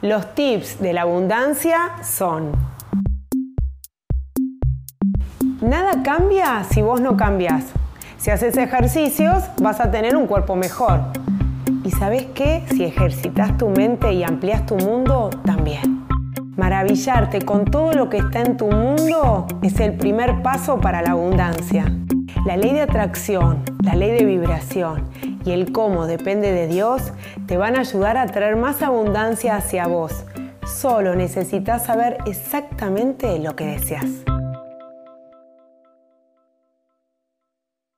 Los tips de la abundancia son... Nada cambia si vos no cambias. Si haces ejercicios vas a tener un cuerpo mejor. ¿Y sabes qué? Si ejercitas tu mente y amplias tu mundo, también. Maravillarte con todo lo que está en tu mundo es el primer paso para la abundancia. La ley de atracción, la ley de vibración y el cómo depende de Dios te van a ayudar a traer más abundancia hacia vos. Solo necesitas saber exactamente lo que deseas.